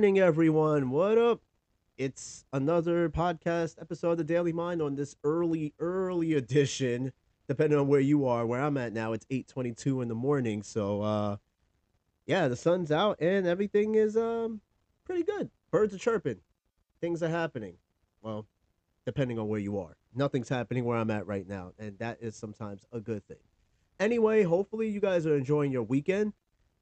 morning, everyone. What up? It's another podcast episode of the Daily Mind on this early, early edition. Depending on where you are, where I'm at now, it's 8:22 in the morning. So, uh, yeah, the sun's out and everything is um pretty good. Birds are chirping, things are happening. Well, depending on where you are, nothing's happening where I'm at right now, and that is sometimes a good thing. Anyway, hopefully you guys are enjoying your weekend.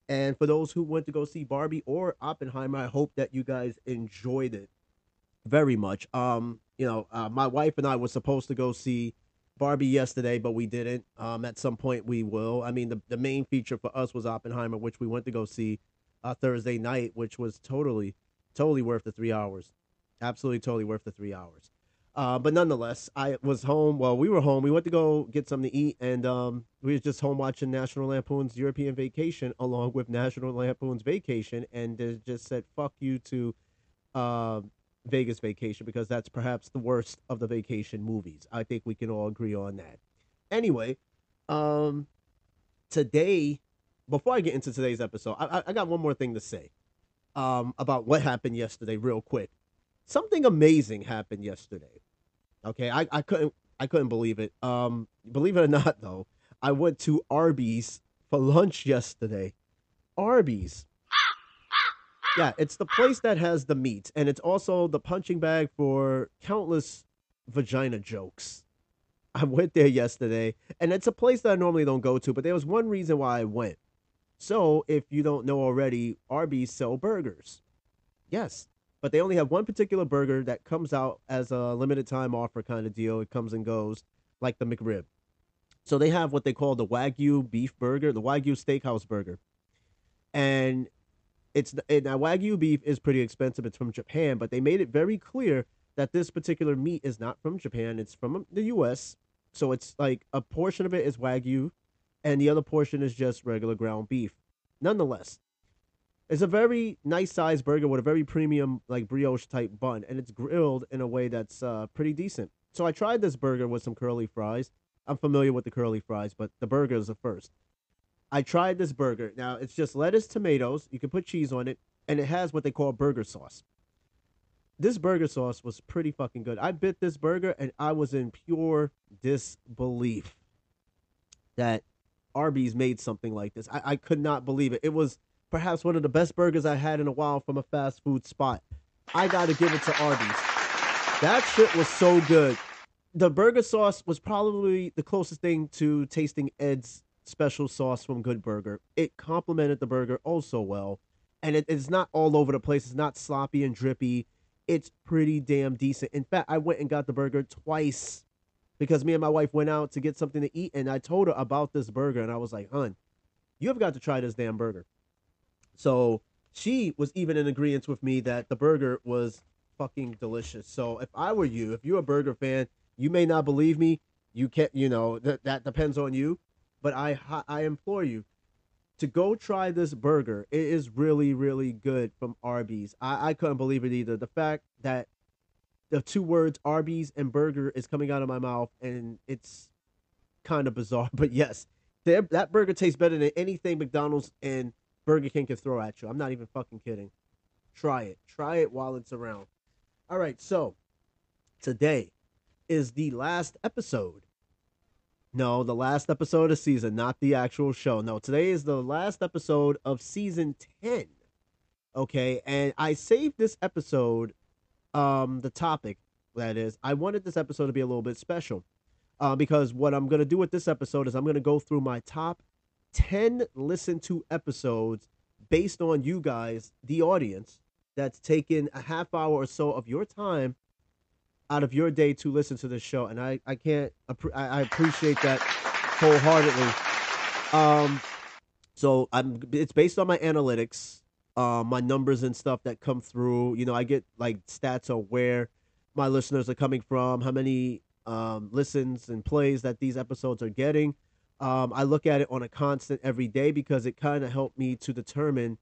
And for those who went to go see Barbie or Oppenheimer, I hope that you guys enjoyed it very much. Um, you know, uh, my wife and I were supposed to go see Barbie yesterday, but we didn't. Um, at some point we will. I mean, the the main feature for us was Oppenheimer, which we went to go see uh, Thursday night, which was totally, totally worth the three hours. Absolutely, totally worth the three hours. Uh, but nonetheless, I was home. Well, we were home. We went to go get something to eat, and um, we were just home watching National Lampoon's European Vacation along with National Lampoon's Vacation, and just said "fuck you" to uh, Vegas Vacation because that's perhaps the worst of the vacation movies. I think we can all agree on that. Anyway, um, today, before I get into today's episode, I, I got one more thing to say um, about what happened yesterday, real quick. Something amazing happened yesterday. Okay, I, I couldn't I couldn't believe it. Um, believe it or not, though, I went to Arby's for lunch yesterday. Arby's. Yeah, it's the place that has the meat, and it's also the punching bag for countless vagina jokes. I went there yesterday, and it's a place that I normally don't go to, but there was one reason why I went. So, if you don't know already, Arby's sell burgers. Yes, but they only have one particular burger that comes out as a limited time offer kind of deal. It comes and goes like the McRib. So they have what they call the Wagyu beef burger, the Wagyu steakhouse burger. And it's and now Wagyu beef is pretty expensive. It's from Japan, but they made it very clear that this particular meat is not from Japan. It's from the US. So it's like a portion of it is Wagyu and the other portion is just regular ground beef. Nonetheless, it's a very nice sized burger with a very premium like brioche type bun, and it's grilled in a way that's uh, pretty decent. So I tried this burger with some curly fries. I'm familiar with the curly fries, but the burger is the first. I tried this burger. Now it's just lettuce, tomatoes. You can put cheese on it, and it has what they call burger sauce. This burger sauce was pretty fucking good. I bit this burger and I was in pure disbelief that Arby's made something like this. I, I could not believe it. It was perhaps one of the best burgers I had in a while from a fast food spot. I got to give it to Arby's. That shit was so good. The burger sauce was probably the closest thing to tasting Ed's special sauce from Good Burger. It complemented the burger oh so well. And it, it's not all over the place. It's not sloppy and drippy. It's pretty damn decent. In fact, I went and got the burger twice because me and my wife went out to get something to eat. And I told her about this burger. And I was like, hun, you have got to try this damn burger. So she was even in agreement with me that the burger was fucking delicious. So if I were you, if you're a burger fan, you may not believe me. You can't, you know, that that depends on you. But I I implore you to go try this burger. It is really really good from Arby's. I I couldn't believe it either. The fact that the two words Arby's and burger is coming out of my mouth and it's kind of bizarre, but yes, that burger tastes better than anything McDonald's and Burger King can throw at you. I'm not even fucking kidding. Try it. Try it while it's around. All right, so today is the last episode. No, the last episode of season, not the actual show. No, today is the last episode of season 10. Okay, and I saved this episode, um, the topic that is, I wanted this episode to be a little bit special. Uh, because what I'm going to do with this episode is I'm going to go through my top 10 listen to episodes based on you guys, the audience, that's taken a half hour or so of your time out of your day to listen to this show. And I, I can't, I appreciate that wholeheartedly. Um, so I'm, it's based on my analytics, uh, my numbers and stuff that come through. You know, I get like stats on where my listeners are coming from, how many um, listens and plays that these episodes are getting. Um, I look at it on a constant every day because it kind of helped me to determine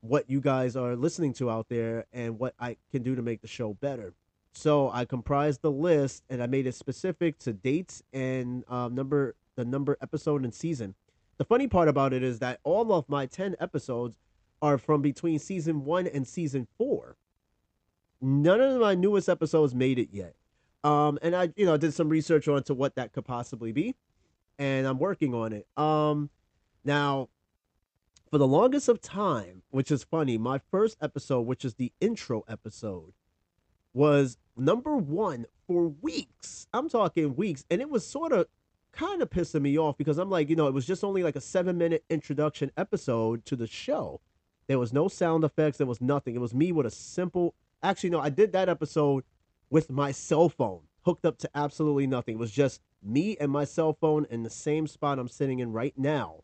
what you guys are listening to out there and what I can do to make the show better. So I comprised the list and I made it specific to dates and um, number the number episode and season. The funny part about it is that all of my 10 episodes are from between season one and season four. None of my newest episodes made it yet. Um, and I, you know, did some research onto what that could possibly be, and I'm working on it. Um, now, for the longest of time, which is funny, my first episode, which is the intro episode, was number one for weeks. I'm talking weeks, and it was sort of kind of pissing me off because I'm like, you know, it was just only like a seven minute introduction episode to the show. There was no sound effects, there was nothing. It was me with a simple. Actually, no, I did that episode with my cell phone hooked up to absolutely nothing. It was just me and my cell phone in the same spot I'm sitting in right now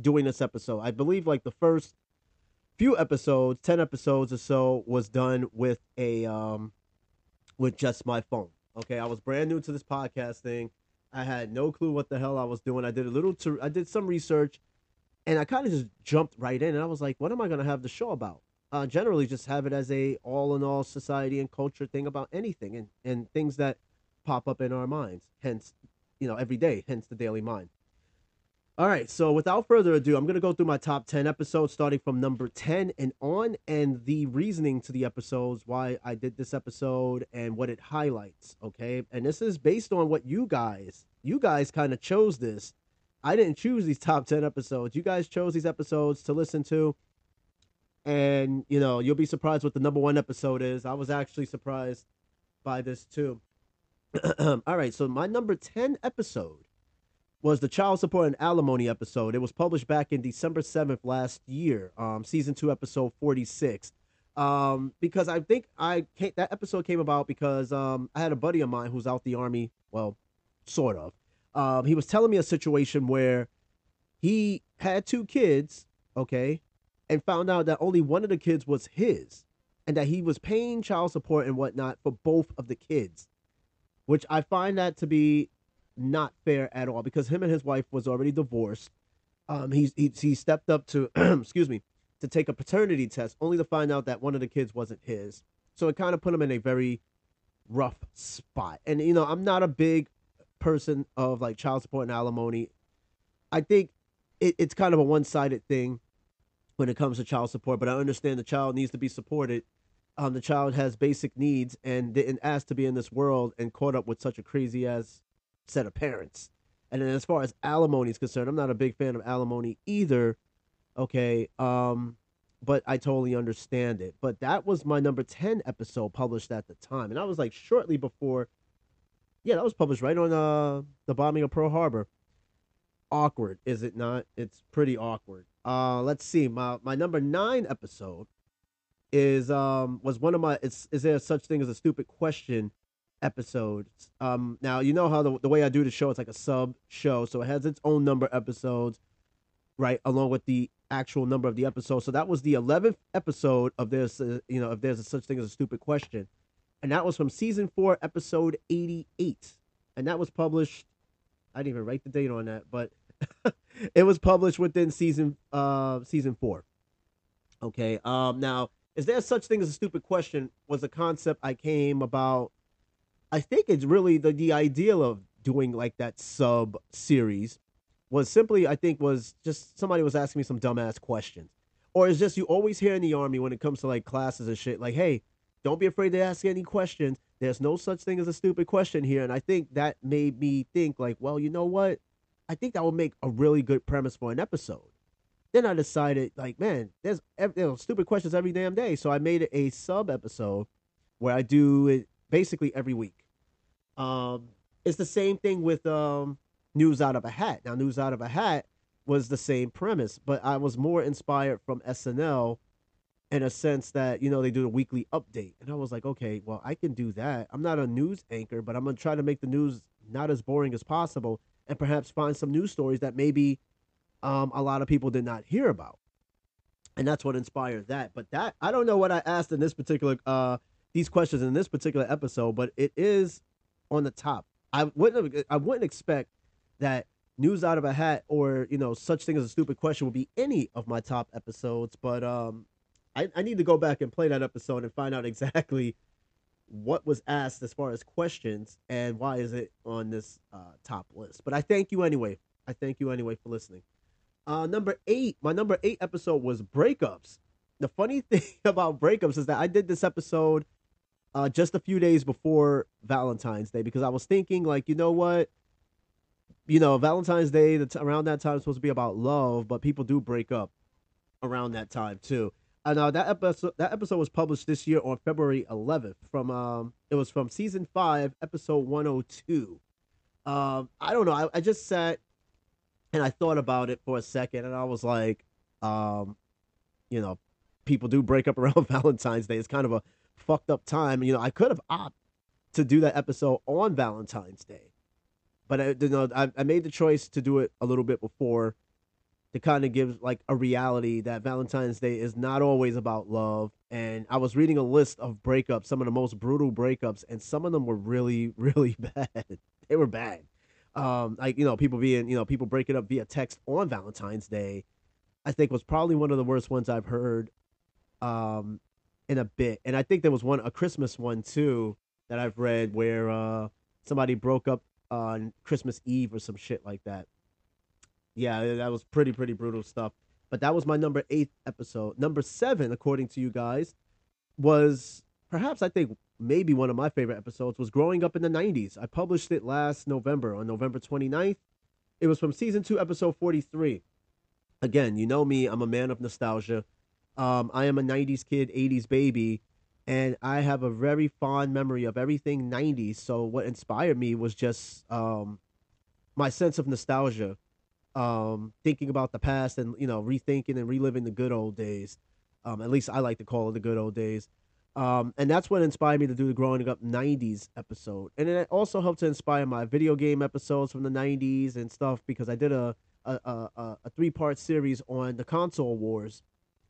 doing this episode. I believe like the first few episodes, 10 episodes or so was done with a um with just my phone. Okay, I was brand new to this podcast thing. I had no clue what the hell I was doing. I did a little to I did some research and I kind of just jumped right in and I was like, what am I going to have the show about? Uh, generally just have it as a all in all society and culture thing about anything and, and things that pop up in our minds. Hence, you know, every day, hence the daily mind. All right, so without further ado, I'm going to go through my top 10 episodes starting from number 10 and on, and the reasoning to the episodes, why I did this episode, and what it highlights. Okay, and this is based on what you guys, you guys kind of chose this. I didn't choose these top 10 episodes. You guys chose these episodes to listen to, and you know, you'll be surprised what the number one episode is. I was actually surprised by this too. All right, so my number 10 episode was the child support and alimony episode. It was published back in December 7th last year, um, season two, episode 46. Um, because I think I that episode came about because um, I had a buddy of mine who's out the army, well, sort of. Um, he was telling me a situation where he had two kids, okay, and found out that only one of the kids was his, and that he was paying child support and whatnot for both of the kids, which I find that to be not fair at all because him and his wife was already divorced. Um, he, he, he stepped up to, excuse me, to take a paternity test, only to find out that one of the kids wasn't his. So it kind of put him in a very rough spot. And you know, I'm not a big person of like child support and alimony. I think it, it's kind of a one-sided thing when it comes to child support, but I understand the child needs to be supported. Um, the child has basic needs and didn't ask to be in this world and caught up with such a crazy ass set of parents. And then as far as alimony is concerned, I'm not a big fan of alimony either. Okay. Um, but I totally understand it. But that was my number 10 episode published at the time. And I was like shortly before yeah, that was published right on uh the bombing of Pearl Harbor. Awkward, is it not? It's pretty awkward. Uh let's see. My my number 9 episode is um was one of my it's is there such thing as a stupid question episode Um, now you know how the, the way I do the show, it's like a sub show, so it has its own number of episodes, right, along with the actual number of the episodes. So that was the eleventh episode of this. Uh, you know, if there's a such thing as a stupid question, and that was from season four, episode eighty-eight, and that was published. I didn't even write the date on that, but it was published within season uh season four. Okay. Um. Now, is there such thing as a stupid question? Was a concept I came about I think it's really the the ideal of doing like that sub series was simply I think was just somebody was asking me some dumbass questions. Or it's just you always hear in the army when it comes to like classes and shit, like, hey, don't be afraid to ask any questions. There's no such thing as a stupid question here. And I think that made me think, like, well, you know what? I think that would make a really good premise for an episode. Then I decided, like, man, there's you know, stupid questions every damn day. So I made a sub episode where I do it basically every week. Um, it's the same thing with um, News Out of a Hat. Now, News Out of a Hat was the same premise, but I was more inspired from SNL in a sense that, you know, they do a weekly update. And I was like, okay, well, I can do that. I'm not a news anchor, but I'm going to try to make the news not as boring as possible and perhaps find some news stories that maybe um, a lot of people did not hear about. And that's what inspired that. But that, I don't know what I asked in this particular, uh, these questions in this particular episode, but it is on the top. I wouldn't have, I wouldn't expect that news out of a hat or you know such thing as a stupid question would be any of my top episodes. But um, I, I need to go back and play that episode and find out exactly what was asked as far as questions and why is it on this uh, top list. But I thank you anyway. I thank you anyway for listening. Uh, number eight, my number eight episode was breakups. the funny thing about breakups is that I did this episode uh, just a few days before Valentine's Day because I was thinking, like, you know what? You know, Valentine's Day, the t- around that time is supposed to be about love, but people do break up around that time too. And uh, that episode that episode was published this year on February 11th from um it was from season 5 episode 102. Um I don't know, I, I just sat and I thought about it for a second and I was like um you know, people do break up around Valentine's Day. It's kind of a fucked up time. You know, I could have opted to do that episode on Valentine's Day, but I, you know, I, I made the choice to do it a little bit before to kind of give like a reality that Valentine's Day is not always about love. And I was reading a list of breakups, some of the most brutal breakups, and some of them were really, really bad. they were bad. Um, like you know, people being you know people breaking up via text on Valentine's Day. I think was probably one of the worst ones I've heard um, in a bit. And I think there was one a Christmas one too that I've read where uh, somebody broke up on Christmas Eve or some shit like that. Yeah, that was pretty pretty brutal stuff. But that was my number eight episode. Number seven, according to you guys, was perhaps I think maybe one of my favorite episodes was growing up in the 90s. I published it last November on November 29th. It was from season 2 episode 43. Again, you know me, I'm a man of nostalgia. Um, I am a 90s kid, 80s baby, and I have a very fond memory of everything 90s. So what inspired me was just um, my sense of nostalgia, um, thinking about the past and you know rethinking and reliving the good old days. Um, at least I like to call it the good old days. Um, and that's what inspired me to do the growing up 90s episode. And it also helped to inspire my video game episodes from the 90s and stuff because I did a a, a, a three part series on the console wars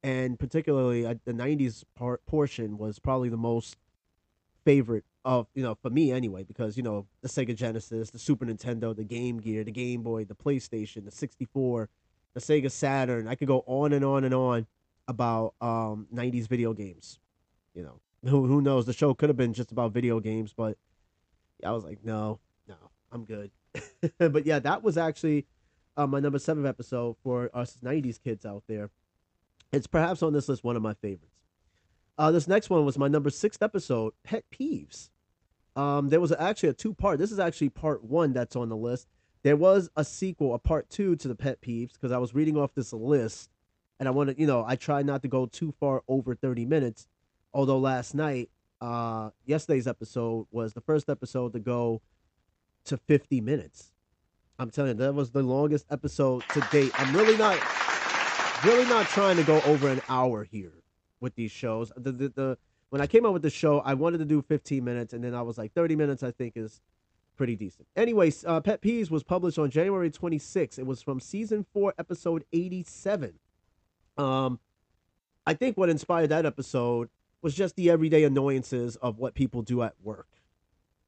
and particularly the 90s part portion was probably the most favorite of you know for me anyway because you know the Sega Genesis, the Super Nintendo, the Game Gear, the Game Boy, the PlayStation, the 64, the Sega Saturn. I could go on and on and on about um 90s video games. You know, who who knows? The show could have been just about video games, but I was like, no, no, I'm good. but yeah, that was actually uh, my number seven episode for us 90s kids out there. It's perhaps on this list one of my favorites. Uh, this next one was my number six episode, Pet Peeves. Um, there was actually a two part. This is actually part one that's on the list. There was a sequel, a part two to the Pet Peeves, because I was reading off this list and I wanted, you know, I try not to go too far over 30 minutes. Although last night, uh, yesterday's episode was the first episode to go to 50 minutes. I'm telling you, that was the longest episode to date. I'm really not really not trying to go over an hour here with these shows. The, the, the when I came out with the show, I wanted to do 15 minutes, and then I was like, 30 minutes, I think is pretty decent. Anyways, uh, Pet Peeves was published on January 26th. It was from season four, episode 87. Um, I think what inspired that episode was just the everyday annoyances of what people do at work,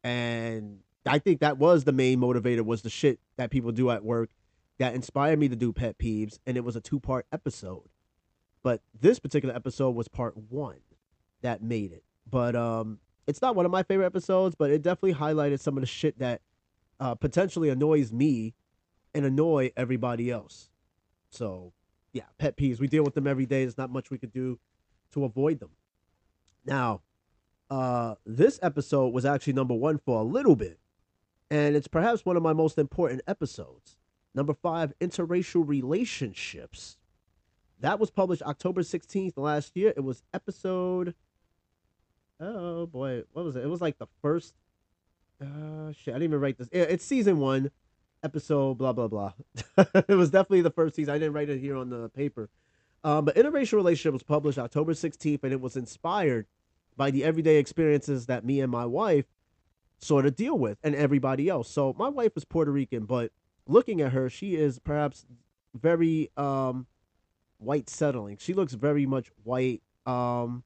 and I think that was the main motivator was the shit that people do at work that inspired me to do pet peeves, and it was a two part episode. But this particular episode was part one that made it. But um, it's not one of my favorite episodes, but it definitely highlighted some of the shit that uh, potentially annoys me and annoy everybody else. So, yeah, pet peeves. We deal with them every day. There's not much we could do to avoid them. Now, uh, this episode was actually number one for a little bit, and it's perhaps one of my most important episodes. Number five, interracial relationships. That was published October 16th last year. It was episode. Oh boy, what was it? It was like the first. Uh, shit, I didn't even write this. It's season one, episode blah blah blah. it was definitely the first season. I didn't write it here on the paper. Um, but interracial relationship was published October 16th, and it was inspired by the everyday experiences that me and my wife sort of deal with, and everybody else. So my wife is Puerto Rican, but looking at her, she is perhaps very um white settling. She looks very much white. Um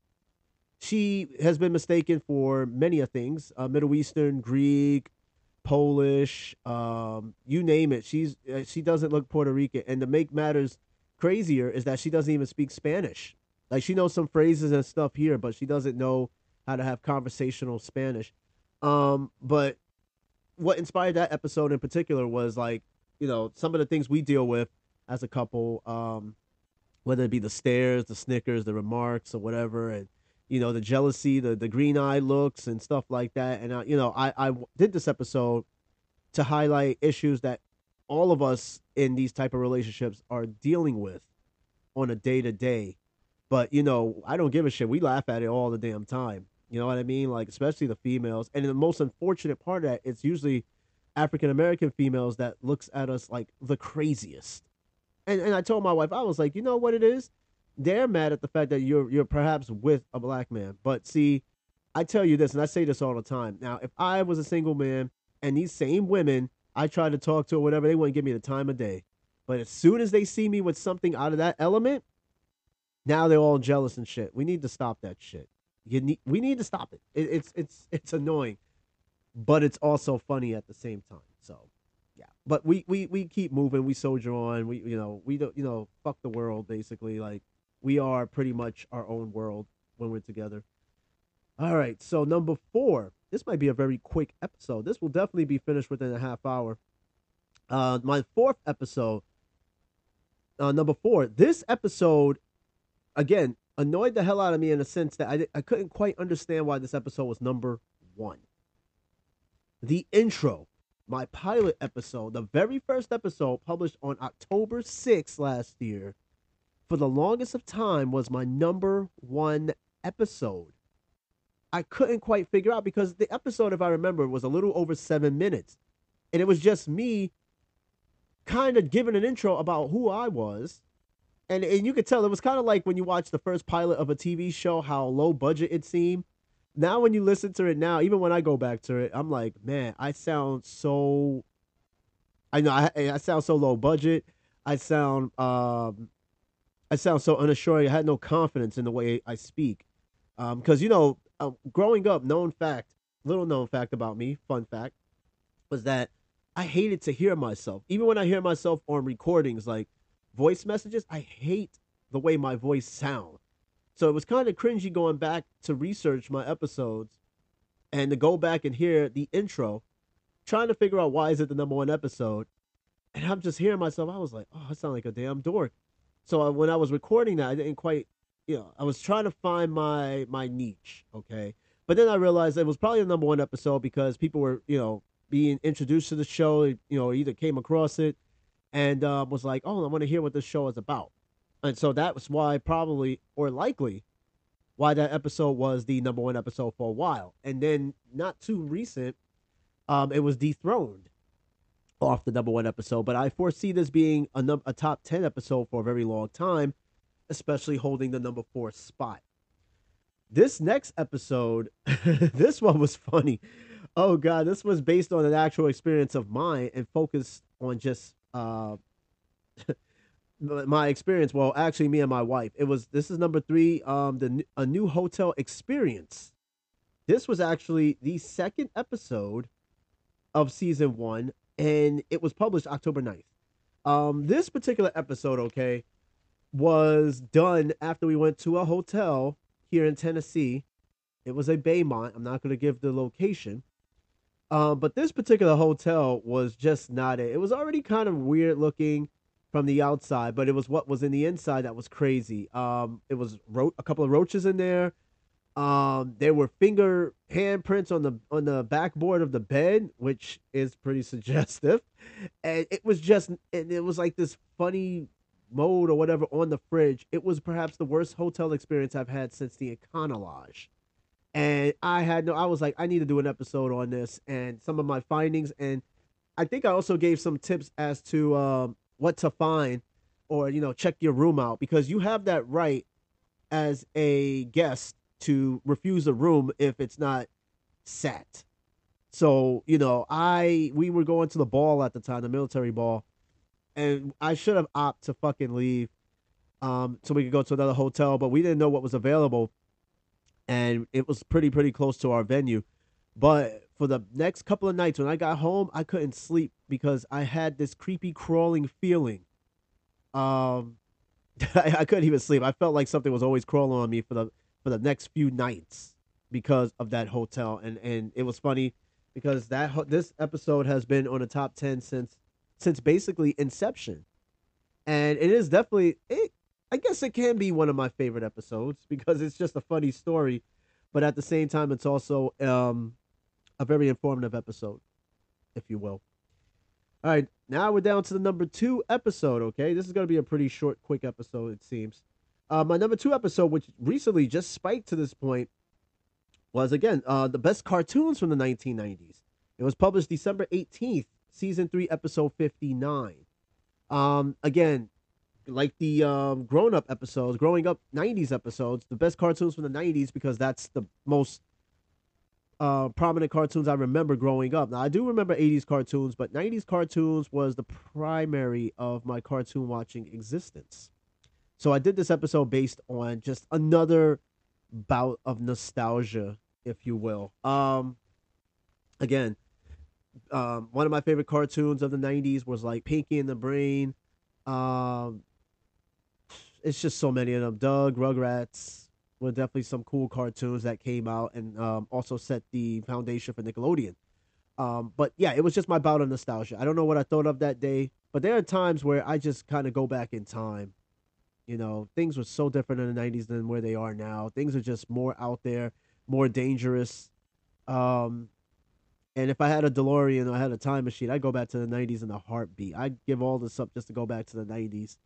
she has been mistaken for many of things, uh, Middle Eastern, Greek, Polish, um, you name it. She's uh, she doesn't look Puerto Rican, and to make matters crazier is that she doesn't even speak Spanish. Like she knows some phrases and stuff here, but she doesn't know how to have conversational Spanish. Um, but what inspired that episode in particular was like you know some of the things we deal with as a couple um whether it be the stares, the snickers, the remarks, or whatever, and you know the jealousy, the the green eye looks and stuff like that. And I, you know, I I did this episode to highlight issues that all of us in these type of relationships are dealing with on a day to day. But you know, I don't give a shit. We laugh at it all the damn time. You know what I mean? Like especially the females. And the most unfortunate part of that, it's usually African American females that looks at us like the craziest. And and I told my wife, I was like, you know what it is? They're mad at the fact that you're you're perhaps with a black man. But see, I tell you this, and I say this all the time. Now, if I was a single man and these same women I tried to talk to or whatever, they wouldn't give me the time of day. But as soon as they see me with something out of that element, now they're all jealous and shit. We need to stop that shit. You need, we need to stop it. it. It's it's it's annoying, but it's also funny at the same time. So, yeah. But we we we keep moving. We soldier on. We you know we don't you know fuck the world basically. Like we are pretty much our own world when we're together. All right. So number four. This might be a very quick episode. This will definitely be finished within a half hour. Uh, my fourth episode. Uh, number four. This episode, again, annoyed the hell out of me in a sense that I, I couldn't quite understand why this episode was number one. The intro, my pilot episode, the very first episode published on October 6th last year, for the longest of time was my number one episode. I couldn't quite figure out because the episode, if I remember, was a little over seven minutes. And it was just me kind of giving an intro about who I was and and you could tell it was kind of like when you watch the first pilot of a TV show, how low budget it seemed. Now, when you listen to it now, even when I go back to it, I'm like, man, I sound so. I know I, I sound so low budget. I sound um, I sound so unassuring. I had no confidence in the way I speak, because um, you know, uh, growing up, known fact, little known fact about me, fun fact, was that I hated to hear myself, even when I hear myself on recordings, like voice messages, I hate the way my voice sounds. So it was kind of cringy going back to research my episodes and to go back and hear the intro, trying to figure out why is it the number one episode. And I'm just hearing myself. I was like, oh, I sound like a damn dork. So when I was recording that, I didn't quite, you know, I was trying to find my my niche. Okay, but then I realized it was probably the number one episode because people were, you know, being introduced to the show. You know, either came across it and uh, was like, "Oh, I want to hear what this show is about." And so that was why, probably or likely, why that episode was the number one episode for a while. And then, not too recent, um, it was dethroned off the number one episode. But I foresee this being a, num- a top ten episode for a very long time, especially holding the number four spot. This next episode, this one was funny. Oh god, this was based on an actual experience of mine and focused on just uh, my experience. Well, actually, me and my wife. It was this is number three. Um, the a new hotel experience. This was actually the second episode of season one, and it was published October 9th. Um, this particular episode, okay, was done after we went to a hotel here in Tennessee. It was a Baymont. I'm not going to give the location, um, but this particular hotel was just not it. It was already kind of weird looking from the outside, but it was what was in the inside that was crazy. Um, it was ro- a couple of roaches in there. Um, there were finger handprints on the on the backboard of the bed, which is pretty suggestive. And it was just, and it was like this funny mode or whatever on the fridge. It was perhaps the worst hotel experience I've had since the Econolodge and I had no. I was like, I need to do an episode on this and some of my findings, and I think I also gave some tips as to um, what to find, or you know, check your room out because you have that right as a guest to refuse a room if it's not set. So you know, I we were going to the ball at the time, the military ball, and I should have opted to fucking leave, um, so we could go to another hotel, but we didn't know what was available and it was pretty pretty close to our venue. But for the next couple of nights when I got home, I couldn't sleep because I had this creepy crawling feeling. Um, I, I couldn't even sleep. I felt like something was always crawling on me for the for the next few nights because of that hotel. And and it was funny because that this episode has been on the top ten since since basically inception, and it is definitely it I guess it can be one of my favorite episodes because it's just a funny story, but at the same time, it's also um, a very informative episode, if you will. All right, now we're down to the number two episode. Okay, this is going to be a pretty short, quick episode, it seems. Uh, my number two episode, which recently just spiked to this point, was again uh, the best cartoons from the 1990s. It was published December 18th, season three, episode 59. Um, again, like the um, grown up episodes, growing up 90s episodes, the best cartoons from the 90s because that's the most uh, prominent cartoons I remember growing up. Now, I do remember 80s cartoons, but 90s cartoons was the primary of my cartoon watching existence. So I did this episode based on just another bout of nostalgia, if you will. Um, again, um, one of my favorite cartoons of the 90s was like Pinky and the Brain. Um, it's just so many of them. Doug, Rugrats were definitely some cool cartoons that came out and um, also set the foundation for Nickelodeon. Um, but yeah, it was just my bout of nostalgia. I don't know what I thought of that day, but there are times where I just kind of go back in time. You know, things were so different in the 90s than where they are now. Things are just more out there, more dangerous. Um, and if I had a DeLorean or I had a time machine, I'd go back to the 90s in a heartbeat. I'd give all this up just to go back to the 90s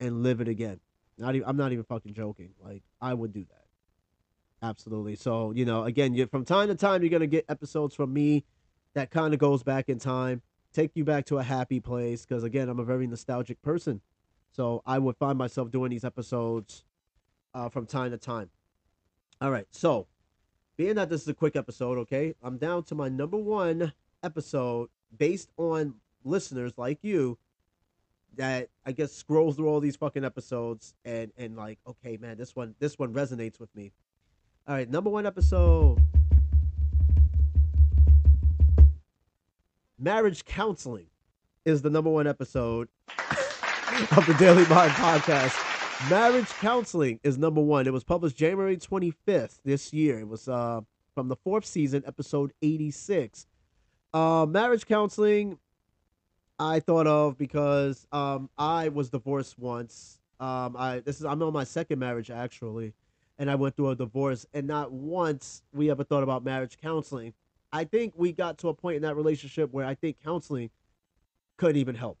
and live it again. Not even, I'm not even fucking joking. Like, I would do that. Absolutely. So, you know, again, you, from time to time, you're going to get episodes from me that kind of goes back in time, take you back to a happy place. Because, again, I'm a very nostalgic person. So I would find myself doing these episodes uh, from time to time. All right. So, being that this is a quick episode, okay, I'm down to my number one episode based on listeners like you that I guess scroll through all these fucking episodes and and like, okay, man, this one this one resonates with me. All right, number one episode. Marriage counseling is the number one episode of the Daily Mind podcast. Marriage Counseling is number one. It was published January 25th this year. It was uh, from the fourth season, episode 86. Uh, marriage Counseling, I thought of because um, I was divorced once. Um, I this is I'm on my second marriage actually, and I went through a divorce, and not once we ever thought about marriage counseling. I think we got to a point in that relationship where I think counseling couldn't even help.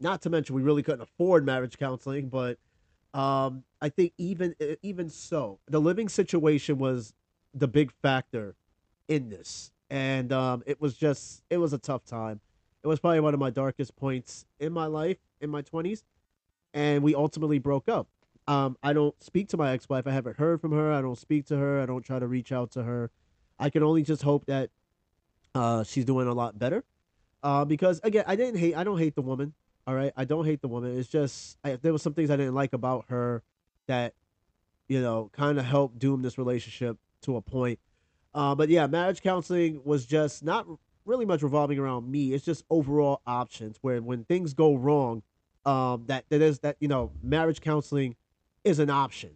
Not to mention we really couldn't afford marriage counseling, but um, I think even even so, the living situation was the big factor in this, and um, it was just it was a tough time. It was probably one of my darkest points in my life in my twenties, and we ultimately broke up. Um, I don't speak to my ex-wife. I haven't heard from her. I don't speak to her. I don't try to reach out to her. I can only just hope that uh, she's doing a lot better. Uh, because again, I didn't hate. I don't hate the woman. All right, I don't hate the woman. It's just I, there was some things I didn't like about her that you know kind of helped doom this relationship to a point. Uh, but yeah, marriage counseling was just not really much revolving around me. It's just overall options where when things go wrong, um, that that is that you know marriage counseling is an option,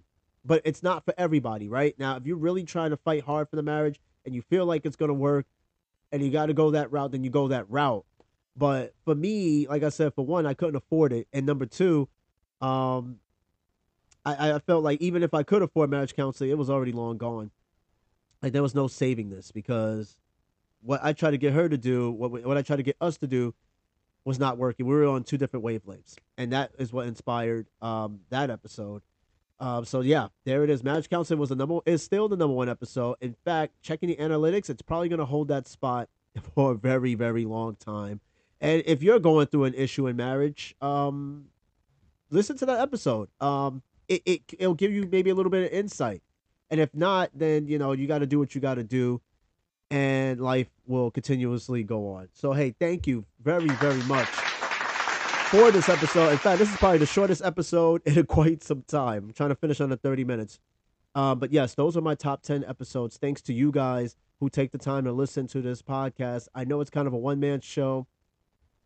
but it's not for everybody. Right now, if you're really trying to fight hard for the marriage and you feel like it's gonna work, and you got to go that route, then you go that route. But for me, like I said, for one, I couldn't afford it, and number two, um, I, I felt like even if I could afford marriage counseling, it was already long gone. Like there was no saving this because what I tried to get her to do, what what I tried to get us to do, was not working. We were on two different wavelengths, and that is what inspired um, that episode. Um, so yeah, there it is. Marriage counseling was the number is still the number one episode. In fact, checking the analytics, it's probably going to hold that spot for a very very long time. And if you're going through an issue in marriage, um, listen to that episode. Um, it, it it'll give you maybe a little bit of insight. And if not, then you know you got to do what you got to do, and life will continuously go on. So hey, thank you very very much for this episode. In fact, this is probably the shortest episode in quite some time. I'm trying to finish under 30 minutes. Um, but yes, those are my top 10 episodes. Thanks to you guys who take the time to listen to this podcast. I know it's kind of a one man show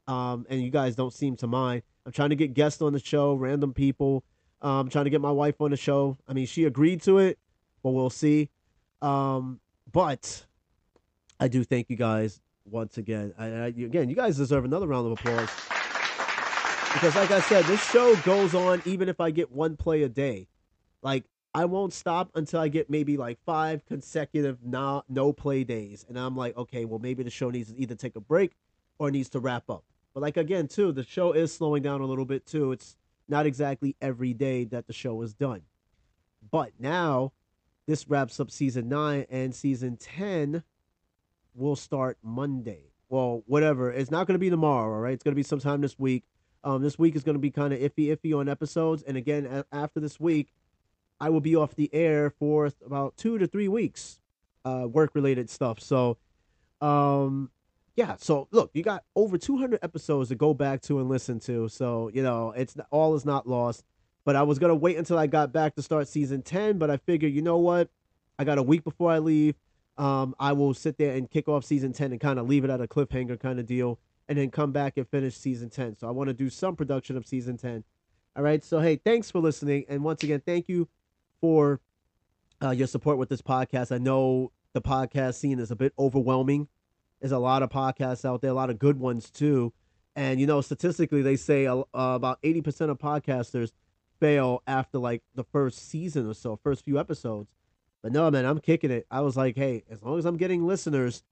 um, and you guys don't seem to mind. I'm trying to get guests on the show, random people. Um, I'm trying to get my wife on the show. I mean, she agreed to it, but we'll see. Um, but I do thank you guys once again. I, I, again, you guys deserve another round of applause. Because, like I said, this show goes on even if I get one play a day. Like, I won't stop until I get maybe like five consecutive no, no play days. And I'm like, okay, well, maybe the show needs to either take a break or needs to wrap up. But, like, again, too, the show is slowing down a little bit, too. It's not exactly every day that the show is done. But now, this wraps up season nine, and season 10 will start Monday. Well, whatever. It's not going to be tomorrow, all right? It's going to be sometime this week. Um, this week is going to be kind of iffy, iffy on episodes. And again, a- after this week, I will be off the air for about two to three weeks, uh, work related stuff. So, um, yeah. So look, you got over 200 episodes to go back to and listen to. So you know, it's all is not lost. But I was gonna wait until I got back to start season 10. But I figured, you know what? I got a week before I leave. Um, I will sit there and kick off season 10 and kind of leave it at a cliffhanger kind of deal and then come back and finish season 10. So I want to do some production of season 10. All right. So, hey, thanks for listening. And once again, thank you for uh, your support with this podcast. I know the podcast scene is a bit overwhelming. There's a lot of podcasts out there, a lot of good ones too. And, you know, statistically, they say uh, about 80% of podcasters fail after like the first season or so, first few episodes. But no, man, I'm kicking it. I was like, hey, as long as I'm getting listeners,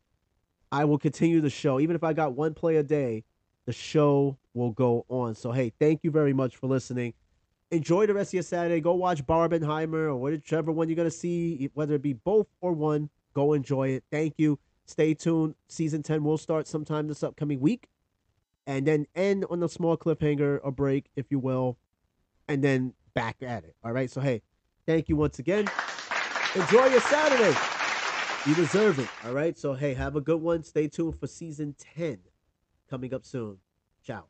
I will continue the show. Even if I got one play a day, the show will go on. So, hey, thank you very much for listening. Enjoy the rest of your Saturday. Go watch Barbenheimer or whichever one you're going to see, whether it be both or one. Go enjoy it. Thank you. Stay tuned. Season 10 will start sometime this upcoming week and then end on a small cliffhanger, a break, if you will, and then back at it. All right. So, hey, thank you once again. Enjoy your Saturday. You deserve it. All right. So, hey, have a good one. Stay tuned for season 10 coming up soon. Ciao.